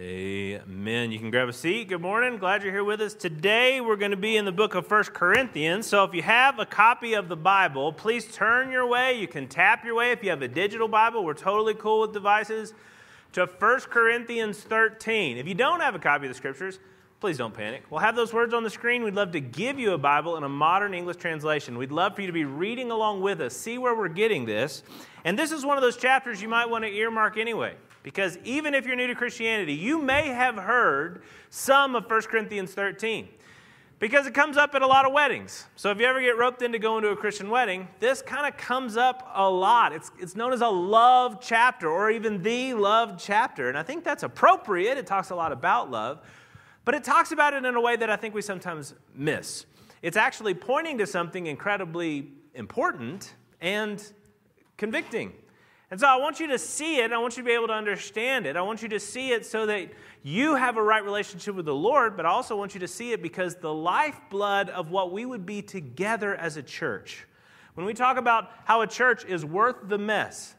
Amen. You can grab a seat. Good morning. Glad you're here with us. Today we're going to be in the book of First Corinthians. So if you have a copy of the Bible, please turn your way. You can tap your way. If you have a digital Bible, we're totally cool with devices. To First Corinthians 13. If you don't have a copy of the scriptures, please don't panic. We'll have those words on the screen. We'd love to give you a Bible in a modern English translation. We'd love for you to be reading along with us, see where we're getting this. And this is one of those chapters you might want to earmark anyway. Because even if you're new to Christianity, you may have heard some of 1 Corinthians 13 because it comes up at a lot of weddings. So if you ever get roped into going to a Christian wedding, this kind of comes up a lot. It's, it's known as a love chapter or even the love chapter. And I think that's appropriate. It talks a lot about love, but it talks about it in a way that I think we sometimes miss. It's actually pointing to something incredibly important and convicting. And so I want you to see it. I want you to be able to understand it. I want you to see it so that you have a right relationship with the Lord, but I also want you to see it because the lifeblood of what we would be together as a church. When we talk about how a church is worth the mess,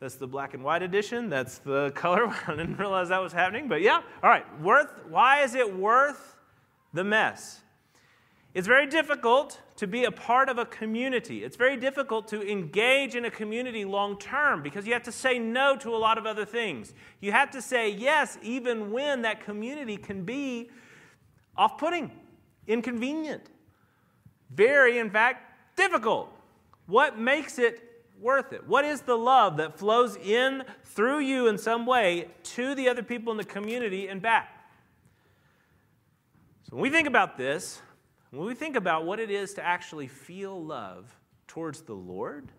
that's the black and white edition. That's the color. I didn't realize that was happening, but yeah. All right. Worth why is it worth the mess? It's very difficult to be a part of a community. It's very difficult to engage in a community long term because you have to say no to a lot of other things. You have to say yes, even when that community can be off putting, inconvenient, very, in fact, difficult. What makes it worth it? What is the love that flows in through you in some way to the other people in the community and back? So when we think about this, when we think about what it is to actually feel love towards the Lord,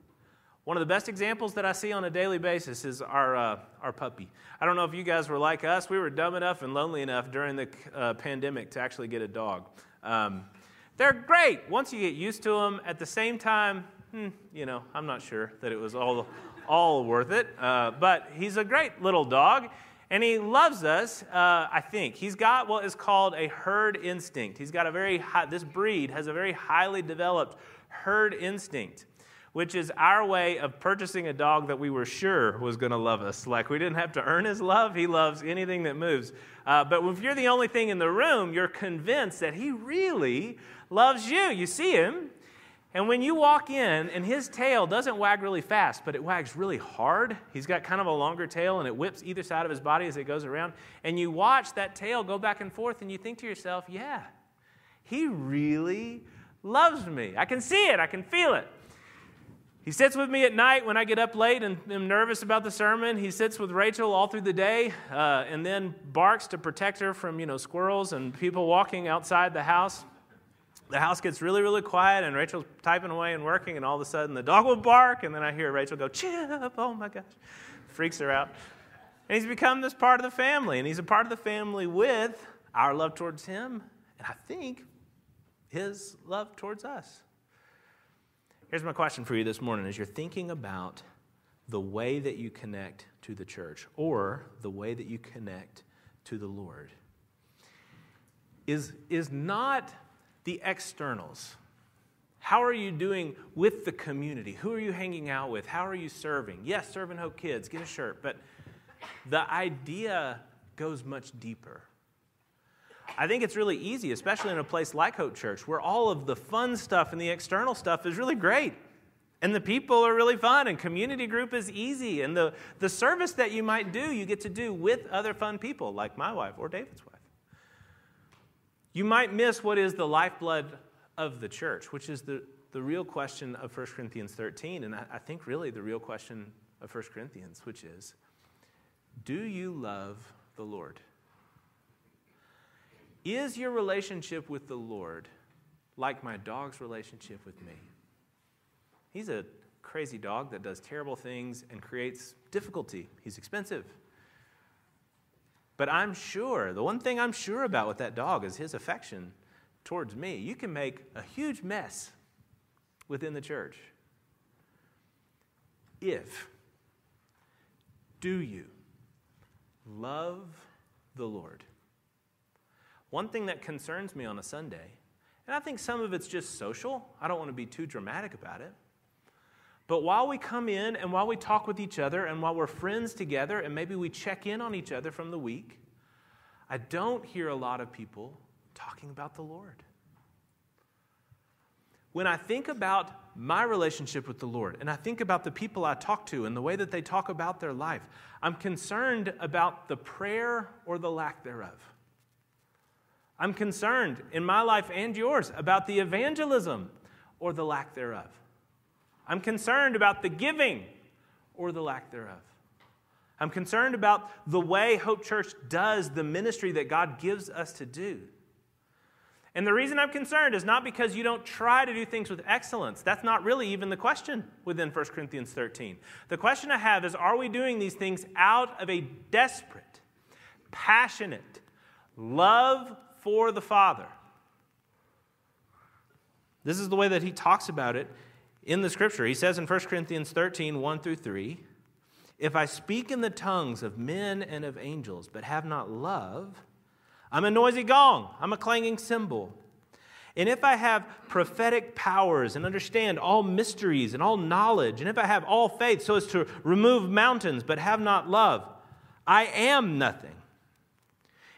one of the best examples that I see on a daily basis is our, uh, our puppy. I don't know if you guys were like us. We were dumb enough and lonely enough during the uh, pandemic to actually get a dog. Um, they're great once you get used to them. At the same time, hmm, you know, I'm not sure that it was all, all worth it. Uh, but he's a great little dog. And he loves us, uh, I think. He's got what is called a herd instinct. He's got a very high, this breed has a very highly developed herd instinct, which is our way of purchasing a dog that we were sure was going to love us. Like we didn't have to earn his love, he loves anything that moves. Uh, but if you're the only thing in the room, you're convinced that he really loves you. You see him, and when you walk in, and his tail doesn't wag really fast, but it wags really hard. He's got kind of a longer tail, and it whips either side of his body as it goes around. And you watch that tail go back and forth, and you think to yourself, yeah, he really loves me. I can see it, I can feel it. He sits with me at night when I get up late and am nervous about the sermon. He sits with Rachel all through the day uh, and then barks to protect her from, you know, squirrels and people walking outside the house the house gets really, really quiet, and Rachel's typing away and working, and all of a sudden the dog will bark, and then I hear Rachel go, Chip, oh my gosh. Freaks her out. And he's become this part of the family, and he's a part of the family with our love towards him, and I think his love towards us. Here's my question for you this morning as you're thinking about the way that you connect to the church or the way that you connect to the Lord. Is, is not the externals. How are you doing with the community? Who are you hanging out with? How are you serving? Yes, serving Hope Kids, get a shirt, but the idea goes much deeper. I think it's really easy, especially in a place like Hope Church, where all of the fun stuff and the external stuff is really great. And the people are really fun, and community group is easy. And the, the service that you might do, you get to do with other fun people, like my wife or David's wife you might miss what is the lifeblood of the church, which is the, the real question of 1 Corinthians 13. And I, I think really the real question of 1 Corinthians, which is Do you love the Lord? Is your relationship with the Lord like my dog's relationship with me? He's a crazy dog that does terrible things and creates difficulty. He's expensive. But I'm sure, the one thing I'm sure about with that dog is his affection towards me. You can make a huge mess within the church. If, do you love the Lord? One thing that concerns me on a Sunday, and I think some of it's just social, I don't want to be too dramatic about it. But while we come in and while we talk with each other and while we're friends together and maybe we check in on each other from the week, I don't hear a lot of people talking about the Lord. When I think about my relationship with the Lord and I think about the people I talk to and the way that they talk about their life, I'm concerned about the prayer or the lack thereof. I'm concerned in my life and yours about the evangelism or the lack thereof. I'm concerned about the giving or the lack thereof. I'm concerned about the way Hope Church does the ministry that God gives us to do. And the reason I'm concerned is not because you don't try to do things with excellence. That's not really even the question within 1 Corinthians 13. The question I have is are we doing these things out of a desperate, passionate love for the Father? This is the way that he talks about it in the scripture. He says in 1 Corinthians 13, 1 through 3, If I speak in the tongues of men and of angels, but have not love, I'm a noisy gong, I'm a clanging cymbal. And if I have prophetic powers and understand all mysteries and all knowledge, and if I have all faith so as to remove mountains but have not love, I am nothing.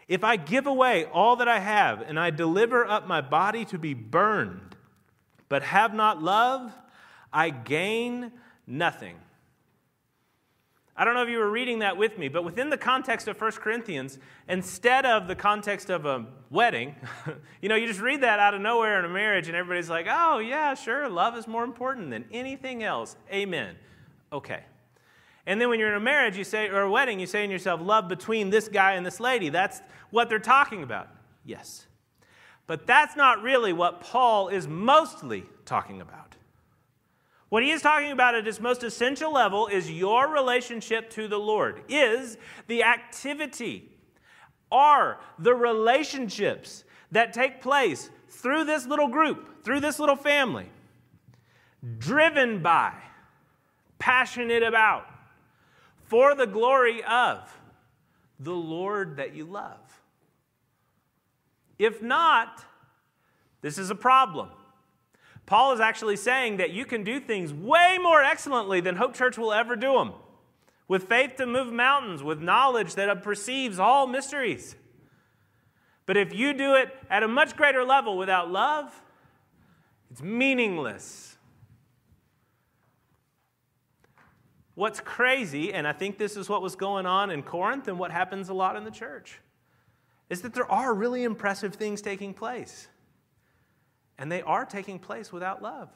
If I give away all that I have and I deliver up my body to be burned, but have not love, I gain nothing. I don't know if you were reading that with me, but within the context of 1 Corinthians, instead of the context of a wedding, you know, you just read that out of nowhere in a marriage, and everybody's like, oh, yeah, sure, love is more important than anything else. Amen. Okay. And then when you're in a marriage, you say, or a wedding, you say in yourself, love between this guy and this lady. That's what they're talking about. Yes. But that's not really what Paul is mostly talking about. What he is talking about at its most essential level is your relationship to the Lord, is the activity, are the relationships that take place through this little group, through this little family, driven by, passionate about, for the glory of the Lord that you love. If not, this is a problem. Paul is actually saying that you can do things way more excellently than Hope Church will ever do them. With faith to move mountains, with knowledge that perceives all mysteries. But if you do it at a much greater level without love, it's meaningless. What's crazy, and I think this is what was going on in Corinth and what happens a lot in the church, is that there are really impressive things taking place. And they are taking place without love.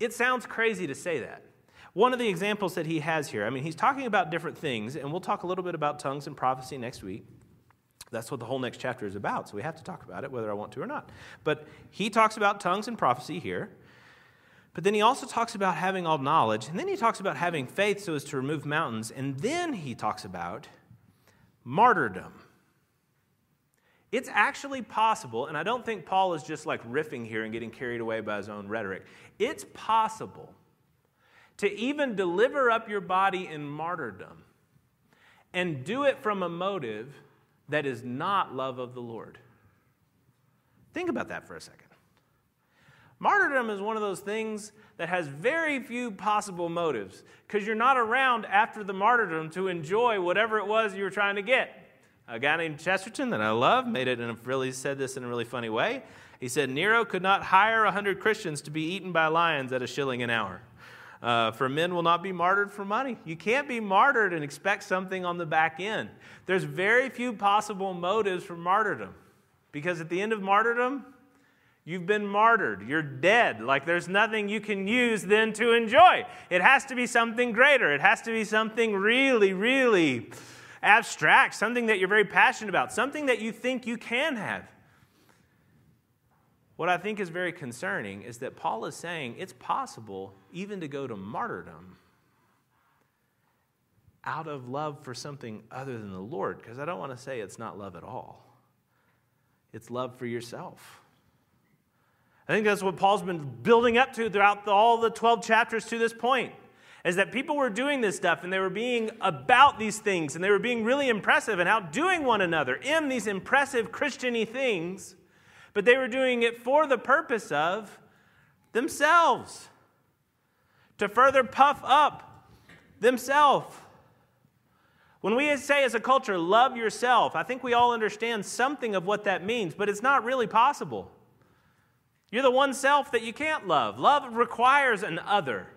It sounds crazy to say that. One of the examples that he has here, I mean, he's talking about different things, and we'll talk a little bit about tongues and prophecy next week. That's what the whole next chapter is about, so we have to talk about it whether I want to or not. But he talks about tongues and prophecy here. But then he also talks about having all knowledge, and then he talks about having faith so as to remove mountains, and then he talks about martyrdom. It's actually possible, and I don't think Paul is just like riffing here and getting carried away by his own rhetoric. It's possible to even deliver up your body in martyrdom and do it from a motive that is not love of the Lord. Think about that for a second. Martyrdom is one of those things that has very few possible motives because you're not around after the martyrdom to enjoy whatever it was you were trying to get. A guy named Chesterton that I love made it and really said this in a really funny way. He said Nero could not hire a hundred Christians to be eaten by lions at a shilling an hour. Uh, for men will not be martyred for money. You can't be martyred and expect something on the back end. There's very few possible motives for martyrdom because at the end of martyrdom, you've been martyred. You're dead. Like there's nothing you can use then to enjoy. It has to be something greater. It has to be something really, really abstract, something that you're very passionate about, something that you think you can have. What I think is very concerning is that Paul is saying it's possible even to go to martyrdom out of love for something other than the Lord, because I don't want to say it's not love at all. It's love for yourself. I think that's what Paul's been building up to throughout all the 12 chapters to this point is that people were doing this stuff and they were being about these things and they were being really impressive and outdoing one another in these impressive Christiany things, but they were doing it for the purpose of themselves, to further puff up themselves. When we say as a culture, love yourself, I think we all understand something of what that means, but it's not really possible. You're the one self that you can't love. Love requires an other.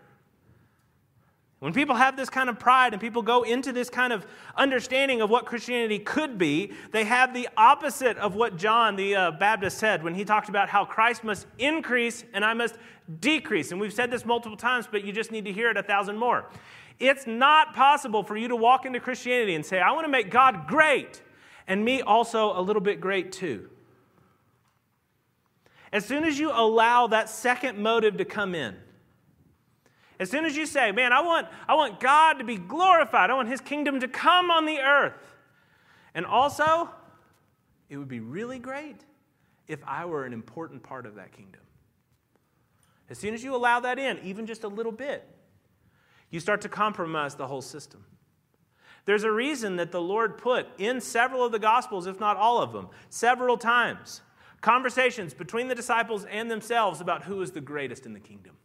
When people have this kind of pride and people go into this kind of understanding of what Christianity could be, they have the opposite of what John the uh, Baptist said when he talked about how Christ must increase and I must decrease. And we've said this multiple times, but you just need to hear it a thousand more. It's not possible for you to walk into Christianity and say, I want to make God great, and me also a little bit great too. As soon as you allow that second motive to come in, as soon as you say, Man, I want, I want God to be glorified, I want His kingdom to come on the earth. And also, it would be really great if I were an important part of that kingdom. As soon as you allow that in, even just a little bit, you start to compromise the whole system. There's a reason that the Lord put in several of the Gospels, if not all of them, several times, conversations between the disciples and themselves about who is the greatest in the kingdom.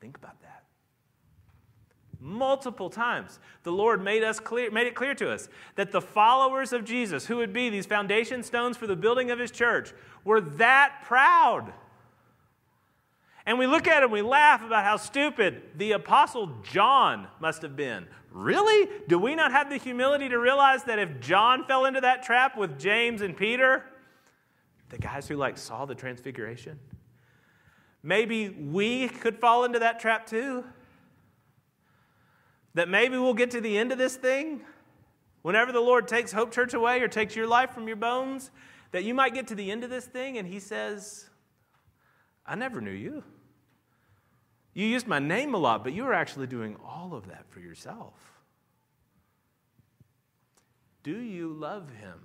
Think about that. Multiple times, the Lord made, us clear, made it clear to us that the followers of Jesus, who would be these foundation stones for the building of his church, were that proud and we look at and we laugh about how stupid the Apostle John must have been. Really? Do we not have the humility to realize that if John fell into that trap with James and Peter, the guys who like saw the transfiguration, maybe we could fall into that trap too? That maybe we'll get to the end of this thing whenever the Lord takes Hope Church away or takes your life from your bones, that you might get to the end of this thing and He says, I never knew you. You used my name a lot, but you were actually doing all of that for yourself. Do you love him?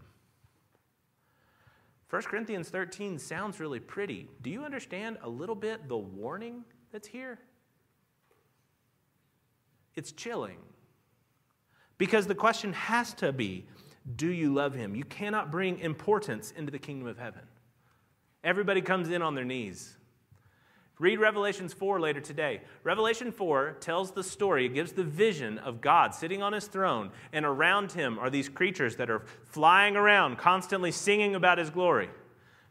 1 Corinthians 13 sounds really pretty. Do you understand a little bit the warning that's here? It's chilling. Because the question has to be do you love him? You cannot bring importance into the kingdom of heaven. Everybody comes in on their knees. Read Revelations 4 later today. Revelation 4 tells the story, it gives the vision of God sitting on his throne, and around him are these creatures that are flying around, constantly singing about his glory.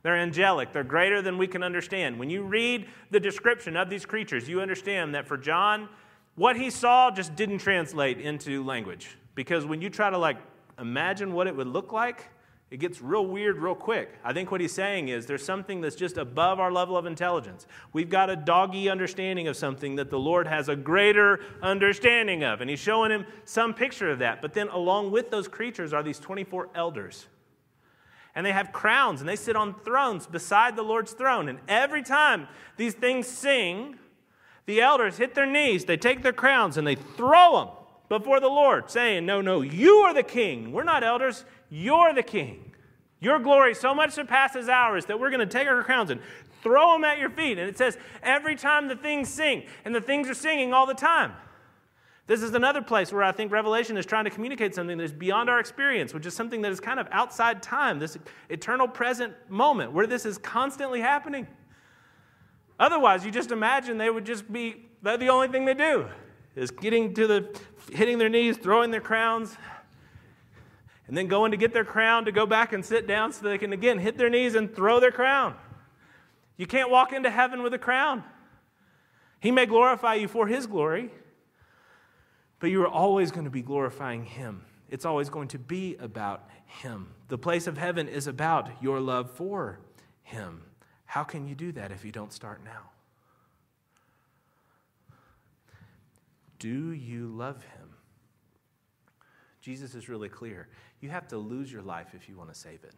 They're angelic, they're greater than we can understand. When you read the description of these creatures, you understand that for John, what he saw just didn't translate into language. Because when you try to like imagine what it would look like, it gets real weird real quick. I think what he's saying is there's something that's just above our level of intelligence. We've got a doggy understanding of something that the Lord has a greater understanding of. And he's showing him some picture of that. But then along with those creatures are these 24 elders. And they have crowns and they sit on thrones beside the Lord's throne. And every time these things sing, the elders hit their knees, they take their crowns and they throw them before the Lord, saying, No, no, you are the king. We're not elders, you're the king. Your glory so much surpasses ours that we're going to take our crowns and throw them at your feet. And it says, every time the things sing, and the things are singing all the time. This is another place where I think Revelation is trying to communicate something that is beyond our experience, which is something that is kind of outside time, this eternal present moment where this is constantly happening. Otherwise, you just imagine they would just be, the only thing they do is getting to the, hitting their knees, throwing their crowns, and then going to get their crown to go back and sit down so they can again hit their knees and throw their crown. You can't walk into heaven with a crown. He may glorify you for his glory, but you are always going to be glorifying him. It's always going to be about him. The place of heaven is about your love for him. How can you do that if you don't start now? Do you love him? Jesus is really clear. You have to lose your life if you want to save it.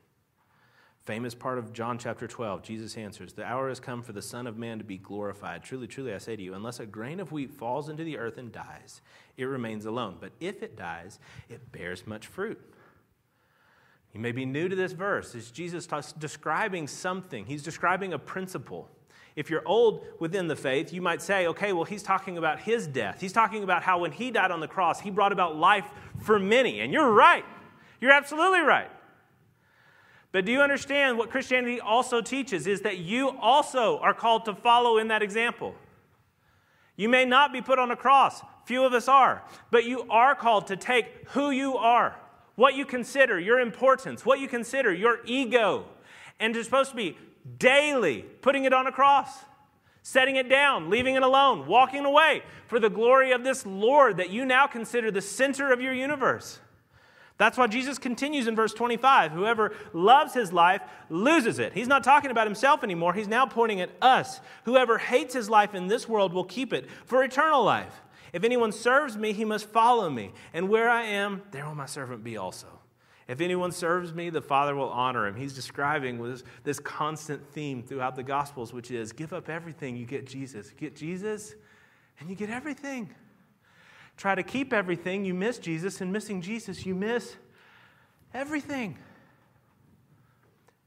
Famous part of John chapter 12, Jesus answers, The hour has come for the Son of Man to be glorified. Truly, truly, I say to you, unless a grain of wheat falls into the earth and dies, it remains alone. But if it dies, it bears much fruit. You may be new to this verse. Is Jesus describing something? He's describing a principle. If you're old within the faith, you might say, okay, well, he's talking about his death. He's talking about how when he died on the cross, he brought about life for many. And you're right. You're absolutely right. But do you understand what Christianity also teaches is that you also are called to follow in that example. You may not be put on a cross Few of us are. But you are called to take who you are, what you consider your importance, what you consider your ego, and it's supposed to be daily putting it on a cross, setting it down, leaving it alone, walking away for the glory of this Lord that you now consider the center of your universe. That's why Jesus continues in verse 25 Whoever loves his life loses it. He's not talking about himself anymore. He's now pointing at us. Whoever hates his life in this world will keep it for eternal life. If anyone serves me, he must follow me. And where I am, there will my servant be also. If anyone serves me, the Father will honor him. He's describing this, this constant theme throughout the Gospels, which is give up everything, you get Jesus. Get Jesus, and you get everything. Try to keep everything, you miss Jesus, and missing Jesus, you miss everything.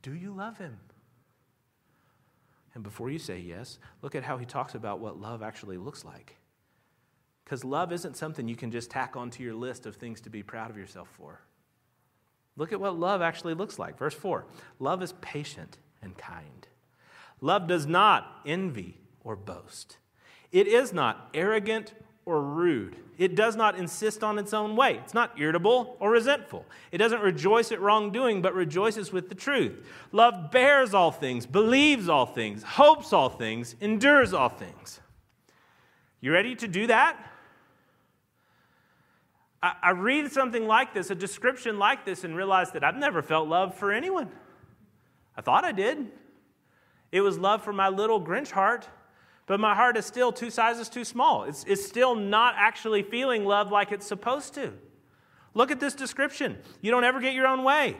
Do you love him? And before you say yes, look at how he talks about what love actually looks like. Because love isn't something you can just tack onto your list of things to be proud of yourself for. Look at what love actually looks like. Verse 4 Love is patient and kind. Love does not envy or boast. It is not arrogant or rude. It does not insist on its own way. It's not irritable or resentful. It doesn't rejoice at wrongdoing, but rejoices with the truth. Love bears all things, believes all things, hopes all things, endures all things. You ready to do that? I, I read something like this, a description like this, and realize that I've never felt love for anyone. I thought I did. It was love for my little Grinch heart but my heart is still two sizes too small. It's, it's still not actually feeling love like it's supposed to. Look at this description. You don't ever get your own way.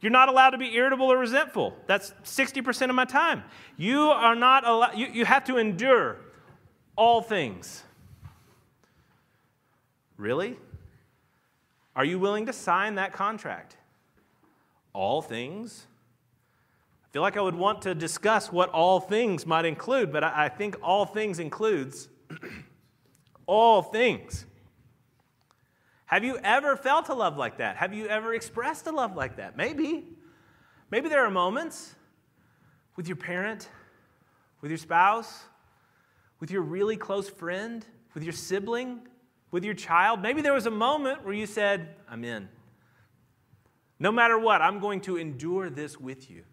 You're not allowed to be irritable or resentful. That's 60% of my time. You are not allowed, you, you have to endure all things. Really? Are you willing to sign that contract? All things? I feel like I would want to discuss what all things might include, but I, think all things includes all things. Have you ever felt a love like that? Have you ever expressed a love like that? Maybe. Maybe there are moments with your parent, with your spouse, with your really close friend, with your sibling, with your child. Maybe there was a moment where you said, I'm in. No matter what, I'm going to endure this with you.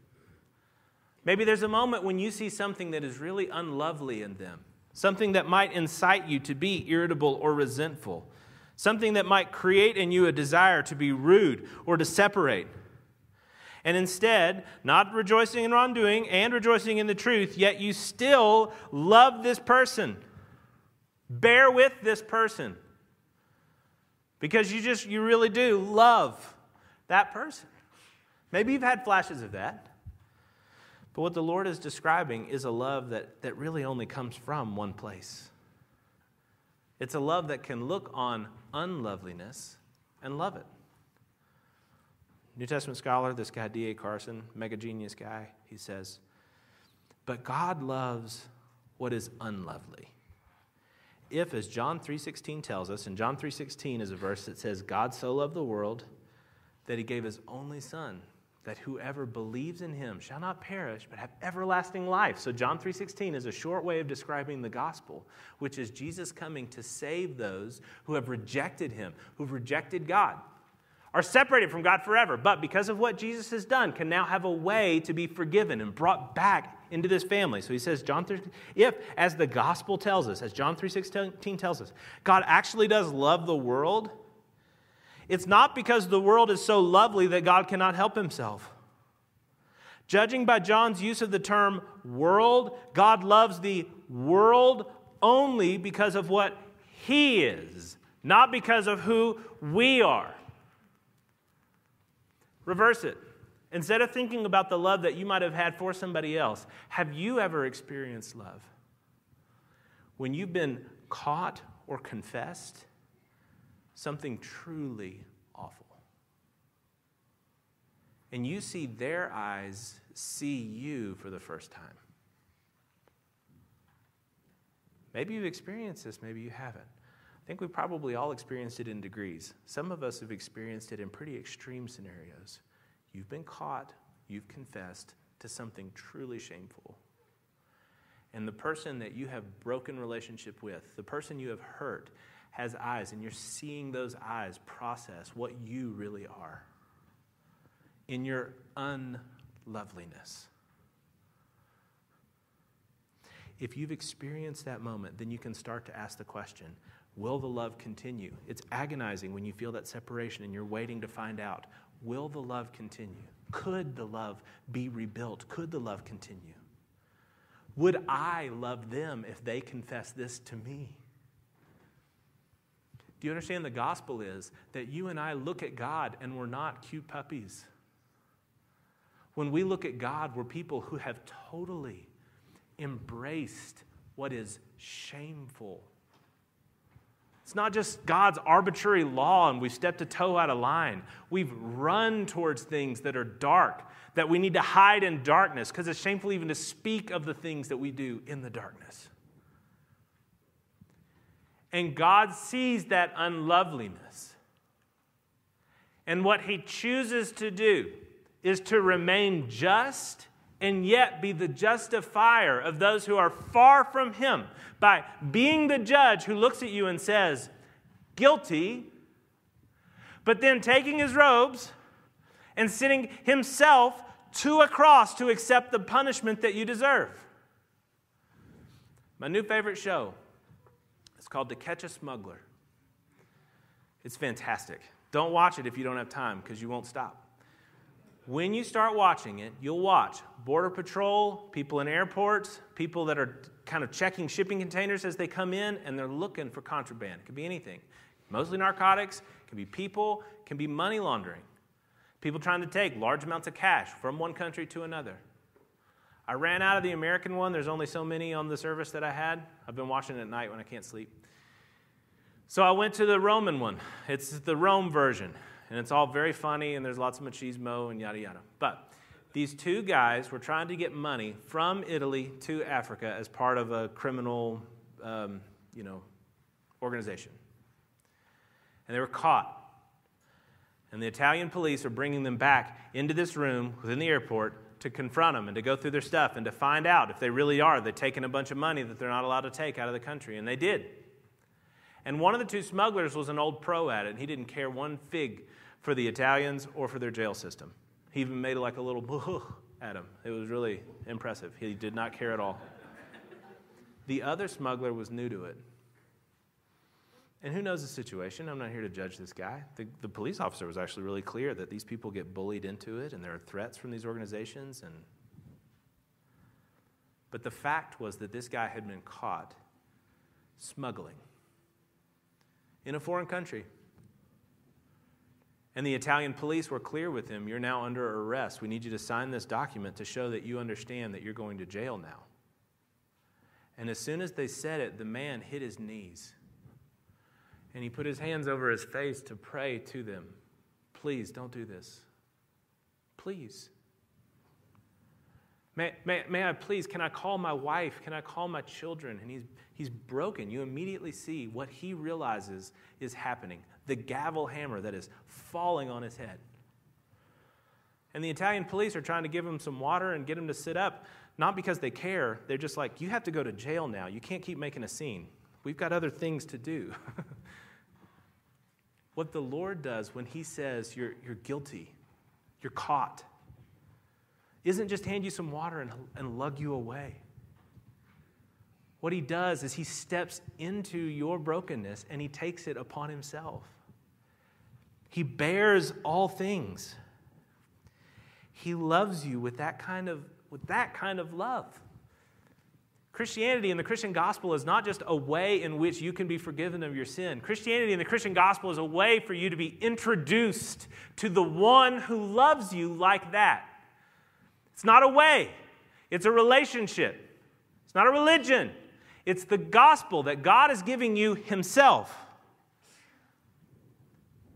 Maybe there's a moment when you see something that is really unlovely in them, something that might incite you to be irritable or resentful, something that might create in you a desire to be rude or to separate. And instead, not rejoicing in wrongdoing and rejoicing in the truth, yet you still love this person. Bear with this person. Because you just, you really do love that person. Maybe you've had flashes of that. But what the Lord is describing is a love that, that really only comes from one place. It's a love that can look on unloveliness and love it. New Testament scholar, this guy, D.A. Carson, mega genius guy, he says, But God loves what is unlovely. If, as John 3.16 tells us, and John 3.16 is a verse that says, God so loved the world that he gave his only son that whoever believes in him shall not perish but have everlasting life. So John 3:16 is a short way of describing the gospel, which is Jesus coming to save those who have rejected him, who've rejected God. Are separated from God forever, but because of what Jesus has done, can now have a way to be forgiven and brought back into this family. So he says, John 3, if, as the gospel tells us, as John 3.16 tells us, God actually does love the world, it's not because the world is so lovely that God cannot help himself. Judging by John's use of the term world, God loves the world only because of what he is, not because of who we are. Reverse it. Instead of thinking about the love that you might have had for somebody else, have you ever experienced love? When you've been caught or confessed something truly awful. And you see their eyes see you for the first time. Maybe you've experienced this, maybe you haven't. I think we've probably all experienced it in degrees. Some of us have experienced it in pretty extreme scenarios. You've been caught, you've confessed to something truly shameful. And the person that you have broken relationship with, the person you have hurt, has eyes, and you're seeing those eyes process what you really are in your unloveliness. If you've experienced that moment, then you can start to ask the question Will the love continue? It's agonizing when you feel that separation and you're waiting to find out Will the love continue? Could the love be rebuilt? Could the love continue? Would I love them if they confess this to me? Do you understand the gospel is that you and I look at God and we're not cute puppies? When we look at God, we're people who have totally embraced what is shameful it's not just God's arbitrary law and we've stepped a toe out of line. We've run towards things that are dark, that we need to hide in darkness because it's shameful even to speak of the things that we do in the darkness. And God sees that unloveliness. And what He chooses to do is to remain just and yet be the justifier of those who are far from him by being the judge who looks at you and says, guilty, but then taking his robes and sitting himself to a cross to accept the punishment that you deserve. My new favorite show is called To Catch a Smuggler. It's fantastic. Don't watch it if you don't have time because you won't stop. When you start watching it, you'll watch Border Patrol, people in airports, people that are kind of checking shipping containers as they come in, and they're looking for contraband. It could be anything. Mostly narcotics, it can be people, can be money laundering. People trying to take large amounts of cash from one country to another. I ran out of the American one. There's only so many on the service that I had. I've been watching it at night when I can't sleep. So I went to the Roman one. It's the Rome version and it's all very funny, and there's lots of machismo and yada yada. But these two guys were trying to get money from Italy to Africa as part of a criminal, um, you know, organization, and they were caught. And the Italian police are bringing them back into this room within the airport to confront them and to go through their stuff and to find out if they really are. They've taken a bunch of money that they're not allowed to take out of the country, and they did. And one of the two smugglers was an old pro at it, he didn't care one fig for the Italians or for their jail system. He even made like a little boo at him. It was really impressive. He did not care at all. The other smuggler was new to it. And who knows the situation? I'm not here to judge this guy. The, the police officer was actually really clear that these people get bullied into it and there are threats from these organizations. And... But the fact was that this guy had been caught smuggling in a foreign country. And the Italian police were clear with him You're now under arrest. We need you to sign this document to show that you understand that you're going to jail now. And as soon as they said it, the man hit his knees. And he put his hands over his face to pray to them Please don't do this. Please. May, may, may I please, can I call my wife? Can I call my children? And he's, he's broken. You immediately see what he realizes is happening the gavel hammer that is falling on his head. And the Italian police are trying to give him some water and get him to sit up, not because they care. They're just like, you have to go to jail now. You can't keep making a scene. We've got other things to do. what the Lord does when He says you're, you're guilty, you're caught, isn't just hand you some water and, and lug you away. What He does is He steps into your brokenness and He takes it upon Himself. He bears all things. He loves you with that kind of, with that kind of love. Christianity and the Christian gospel is not just a way in which you can be forgiven of your sin. Christianity and the Christian gospel is a way for you to be introduced to the one who loves you like that. It's not a way, it's a relationship. It's not a religion. It's the gospel that God is giving you Himself.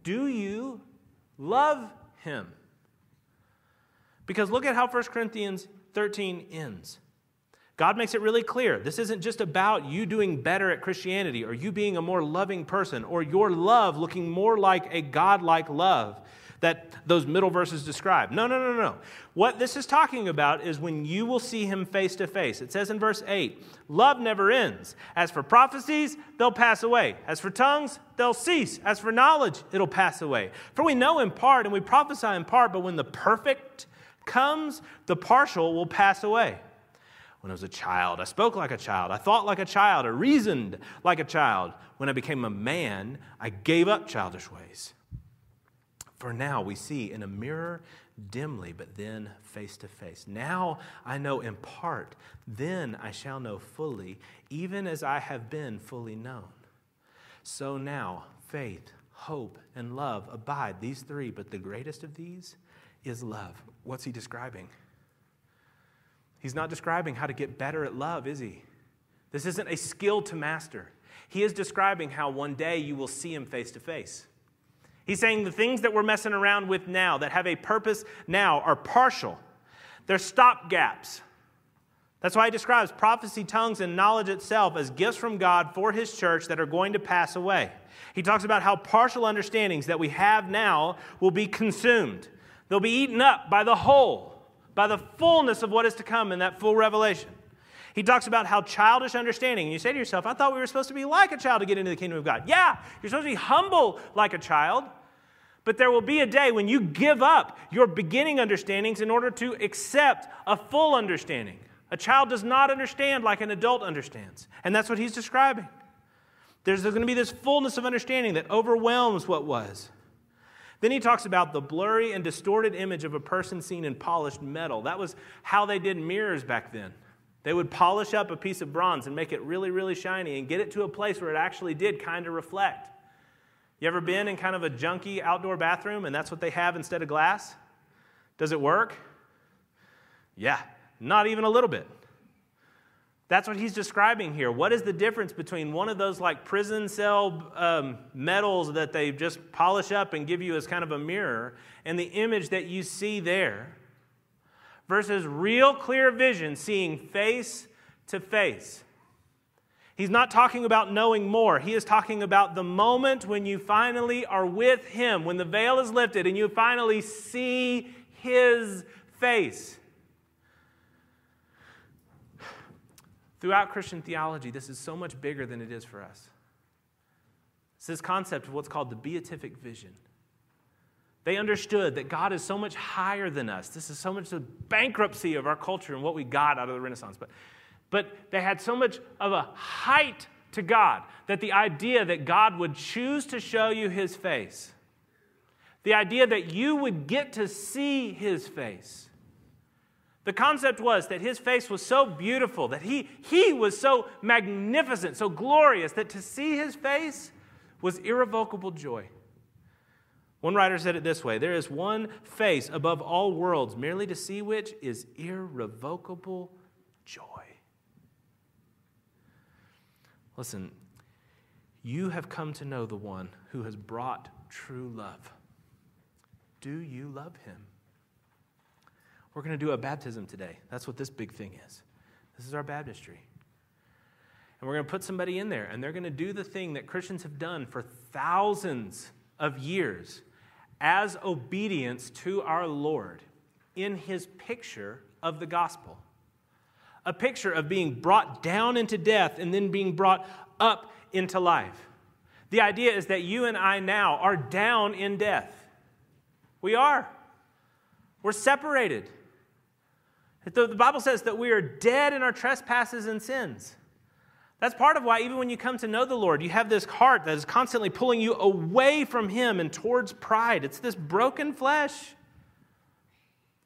Do you love him? Because look at how 1 Corinthians 13 ends. God makes it really clear. This isn't just about you doing better at Christianity or you being a more loving person or your love looking more like a God like love. That those middle verses describe. No, no, no, no. What this is talking about is when you will see him face to face. It says in verse 8, love never ends. As for prophecies, they'll pass away. As for tongues, they'll cease. As for knowledge, it'll pass away. For we know in part and we prophesy in part, but when the perfect comes, the partial will pass away. When I was a child, I spoke like a child. I thought like a child. I reasoned like a child. When I became a man, I gave up childish ways. For now we see in a mirror dimly, but then face to face. Now I know in part, then I shall know fully, even as I have been fully known. So now faith, hope, and love abide, these three, but the greatest of these is love. What's he describing? He's not describing how to get better at love, is he? This isn't a skill to master. He is describing how one day you will see him face to face. He's saying the things that we're messing around with now, that have a purpose now, are partial. They're stop gaps. That's why he describes prophecy, tongues, and knowledge itself as gifts from God for his church that are going to pass away. He talks about how partial understandings that we have now will be consumed, they'll be eaten up by the whole, by the fullness of what is to come in that full revelation. He talks about how childish understanding. And you say to yourself, I thought we were supposed to be like a child to get into the kingdom of God. Yeah, you're supposed to be humble like a child. But there will be a day when you give up your beginning understandings in order to accept a full understanding. A child does not understand like an adult understands. And that's what he's describing. There's going to be this fullness of understanding that overwhelms what was. Then he talks about the blurry and distorted image of a person seen in polished metal. That was how they did mirrors back then. They would polish up a piece of bronze and make it really, really shiny and get it to a place where it actually did kind of reflect. You ever been in kind of a junky outdoor bathroom and that's what they have instead of glass? Does it work? Yeah, not even a little bit. That's what he's describing here. What is the difference between one of those like prison cell um, metals that they just polish up and give you as kind of a mirror and the image that you see there versus real clear vision, seeing face to face? He's not talking about knowing more. He is talking about the moment when you finally are with Him, when the veil is lifted and you finally see His face. Throughout Christian theology, this is so much bigger than it is for us. It's this concept of what's called the beatific vision. They understood that God is so much higher than us. This is so much the bankruptcy of our culture and what we got out of the Renaissance. But but they had so much of a height to God that the idea that God would choose to show you his face, the idea that you would get to see his face, the concept was that his face was so beautiful, that he, he was so magnificent, so glorious, that to see his face was irrevocable joy. One writer said it this way There is one face above all worlds, merely to see which is irrevocable joy. Listen, you have come to know the one who has brought true love. Do you love him? We're going to do a baptism today. That's what this big thing is. This is our baptistry. And we're going to put somebody in there, and they're going to do the thing that Christians have done for thousands of years as obedience to our Lord in his picture of the gospel a picture of being brought down into death and then being brought up into life. The idea is that you and I now are down in death. We are. We're separated. The Bible says that we are dead in our trespasses and sins. That's part of why, even when you come to know the Lord, you have this heart that is constantly pulling you away from Him and towards pride. It's this broken flesh.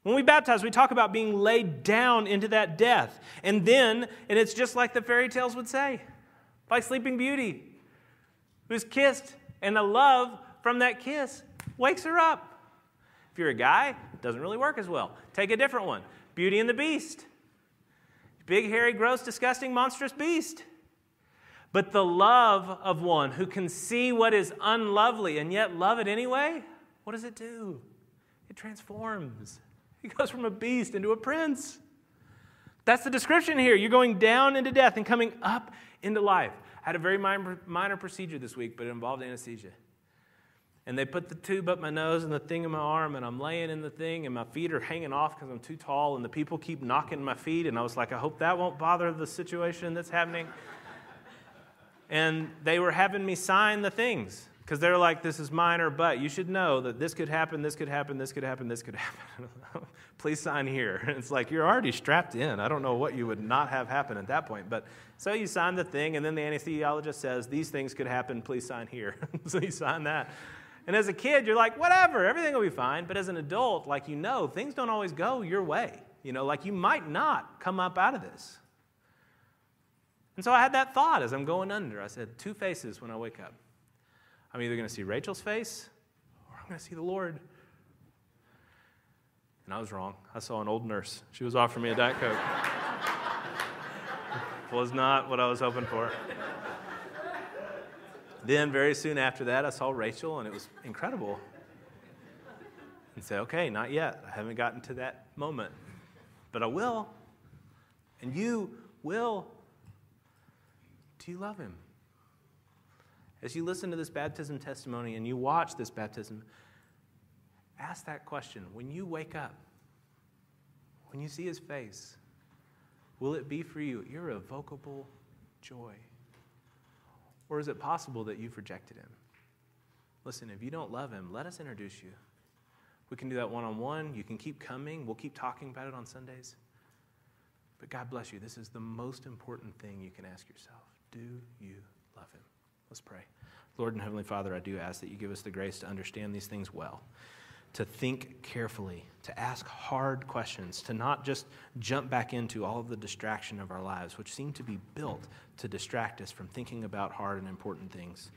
When we baptize, we talk about being laid down into that death. And then, and it's just like the fairy tales would say, like Sleeping Beauty, who's kissed, and the love from that kiss wakes her up. If you're a guy, it doesn't really work as well. Take a different one Beauty and the Beast. Big, hairy, gross, disgusting, monstrous beast. But the love of one who can see what is unlovely and yet love it anyway, what does it do? It transforms. He goes from a beast into a prince. That's the description here. You're going down into death and coming up into life. I had a very minor, minor procedure this week, but it involved anesthesia. And they put the tube up my nose and the thing in my arm, and I'm laying in the thing, and my feet are hanging off because I'm too tall, and the people keep knocking my feet. And I was like, I hope that won't bother the situation that's happening. And they were having me sign the things because they're like, this is minor, but you should know that this could happen, this could happen, this could happen, this could happen. Please sign here. And it's like, you're already strapped in. I don't know what you would not have happen at that point. But so you sign the thing, and then the anesthesiologist says, these things could happen, please sign here. so you sign that. And as a kid, you're like, whatever, everything will be fine. But as an adult, like you know, things don't always go your way. You know, like you might not come up out of this. And so I had that thought as I'm going under. I said, two faces when I wake up. I'm either going to see Rachel's face or I'm going to see the Lord. And I was wrong. I saw an old nurse. She was offering me a Diet Coke. was not what I was hoping for. Then, very soon after that, I saw Rachel, and it was incredible. And said, okay, not yet. I haven't gotten to that moment, but I will. And you will. Do you love him? As you listen to this baptism testimony and you watch this baptism, ask that question. When you wake up, when you see his face, will it be for you irrevocable joy? Or is it possible that you've rejected him? Listen, if you don't love him, let us introduce you. We can do that one on one. You can keep coming. We'll keep talking about it on Sundays. But God bless you. This is the most important thing you can ask yourself. Do you love him? Let's pray. Lord and Heavenly Father, I do ask that you give us the grace to understand these things well to think carefully, to ask hard questions, to not just jump back into all of the distraction of our lives, which seem to be built to distract us from thinking about hard and important things.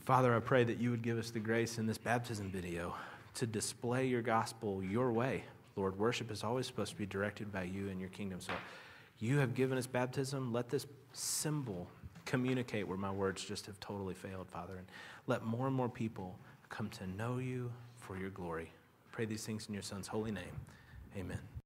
Father, I pray that you would give us the grace in this baptism video to display your gospel your way. Lord, worship is always supposed to be directed by you and your kingdom. So you have given us baptism. Let this symbol communicate where my words just have totally failed, Father. And let more and more people come to know you for your glory. I pray these things in your Son's holy name. Amen.